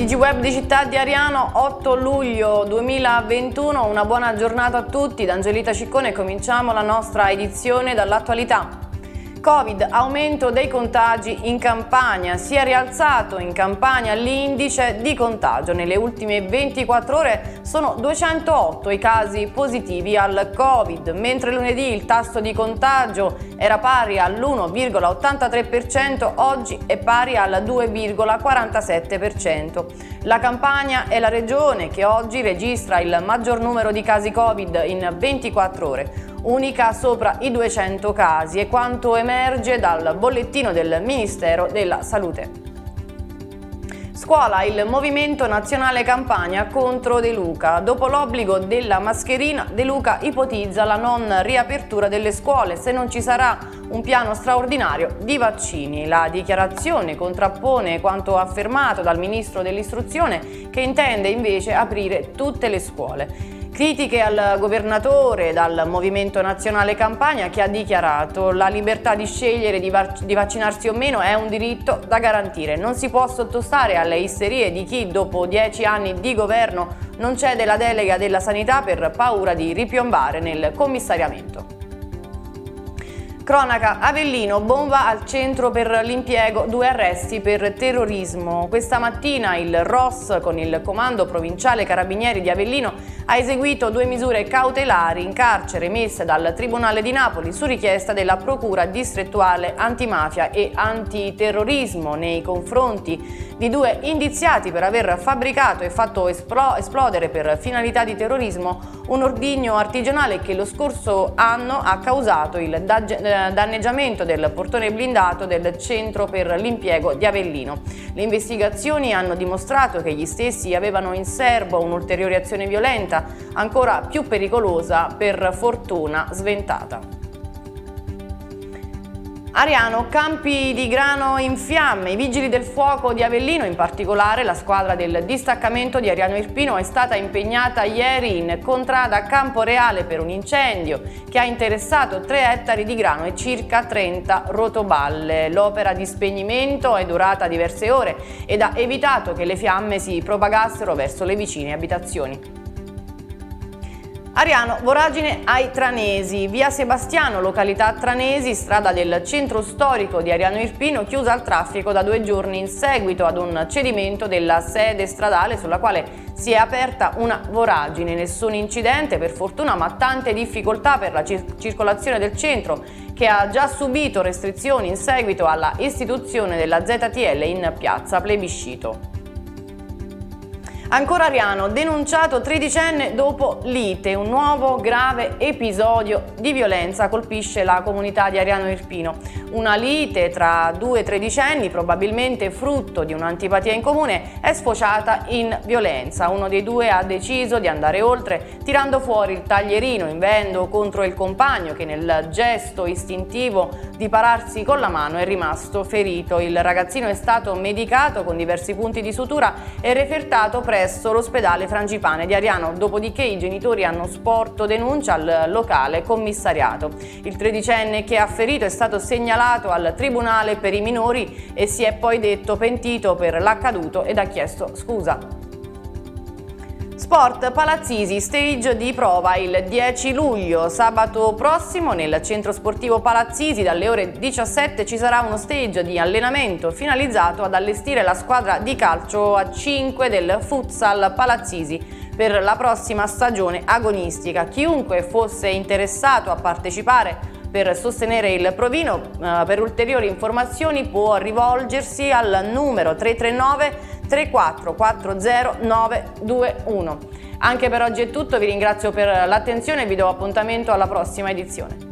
TG Web di Città di Ariano, 8 luglio 2021, una buona giornata a tutti, da Angelita Ciccone cominciamo la nostra edizione dall'attualità. Covid, aumento dei contagi in Campania. Si è rialzato in Campania l'indice di contagio. Nelle ultime 24 ore sono 208 i casi positivi al Covid, mentre lunedì il tasso di contagio era pari all'1,83%, oggi è pari al 2,47%. La Campania è la regione che oggi registra il maggior numero di casi Covid in 24 ore unica sopra i 200 casi e quanto emerge dal bollettino del Ministero della Salute. Scuola il Movimento Nazionale Campania contro De Luca. Dopo l'obbligo della mascherina, De Luca ipotizza la non riapertura delle scuole se non ci sarà un piano straordinario di vaccini. La dichiarazione contrappone quanto affermato dal Ministro dell'Istruzione che intende invece aprire tutte le scuole. Critiche al governatore dal Movimento Nazionale Campania che ha dichiarato la libertà di scegliere di, vac di, vaccinarsi o meno è un diritto da garantire. Non si può sottostare alle isterie di chi dopo dieci anni di governo non cede la delega della sanità per paura di ripiombare nel commissariamento. Cronaca, Avellino, bomba al centro per l'impiego, due arresti per terrorismo. Questa mattina il ROS con il Comando Provinciale Carabinieri di Avellino ha eseguito due misure cautelari in carcere emesse dal Tribunale di Napoli su richiesta della Procura distrettuale antimafia e antiterrorismo nei confronti di due indiziati per aver fabbricato e fatto esplo esplodere per finalità di terrorismo un ordigno artigianale che lo scorso anno ha causato il eh, danneggiamento del portone blindato del centro per l'impiego di Avellino. Le investigazioni hanno dimostrato che gli stessi avevano in serbo un'ulteriore azione violenta, ancora più pericolosa, per fortuna sventata. Ariano, campi di grano in fiamme. I vigili del fuoco di Avellino, in particolare la squadra del distaccamento di Ariano Irpino, è stata impegnata ieri in contrada Campo Reale per un incendio che ha interessato 3 ettari di grano e circa 30 rotoballe. L'opera di spegnimento è durata diverse ore ed ha evitato che le fiamme si propagassero verso le vicine abitazioni. Ariano, voragine ai Tranesi, via Sebastiano, località Tranesi, strada del centro storico di Ariano Irpino, chiusa al traffico da due giorni in seguito ad un cedimento della sede stradale sulla quale si è aperta una voragine. Nessun incidente per fortuna ma tante difficoltà per la circolazione del centro che ha già subito restrizioni in seguito alla istituzione della ZTL in piazza Plebiscito. Ancora Ariano, denunciato tredicenne dopo lite, un nuovo grave episodio di violenza colpisce la comunità di Ariano Irpino. Una lite tra due tredicenni, probabilmente frutto di un'antipatia in comune, è sfociata in violenza. Uno dei due ha deciso di andare oltre, tirando fuori il taglierino, invendo contro il compagno che nel gesto istintivo di pararsi con la mano è rimasto ferito. Il ragazzino è stato medicato con diversi punti di sutura e refertato presso presso l'ospedale Frangipane di Ariano, dopodiché i genitori hanno sporto denuncia al locale commissariato. Il tredicenne che ha ferito è stato segnalato al Tribunale per i minori e si è poi detto pentito per l'accaduto ed ha chiesto scusa. Sport Palazzisi, stage di prova il 10 luglio, sabato prossimo nel centro sportivo Palazzisi dalle ore 17 ci sarà uno stage di allenamento finalizzato ad allestire la squadra di calcio a 5 del futsal Palazzisi per la prossima stagione agonistica. Chiunque fosse interessato a partecipare per sostenere il provino, eh, per ulteriori informazioni può rivolgersi al numero 339 3440921. Anche per oggi è tutto, vi ringrazio per l'attenzione e vi do appuntamento alla prossima edizione.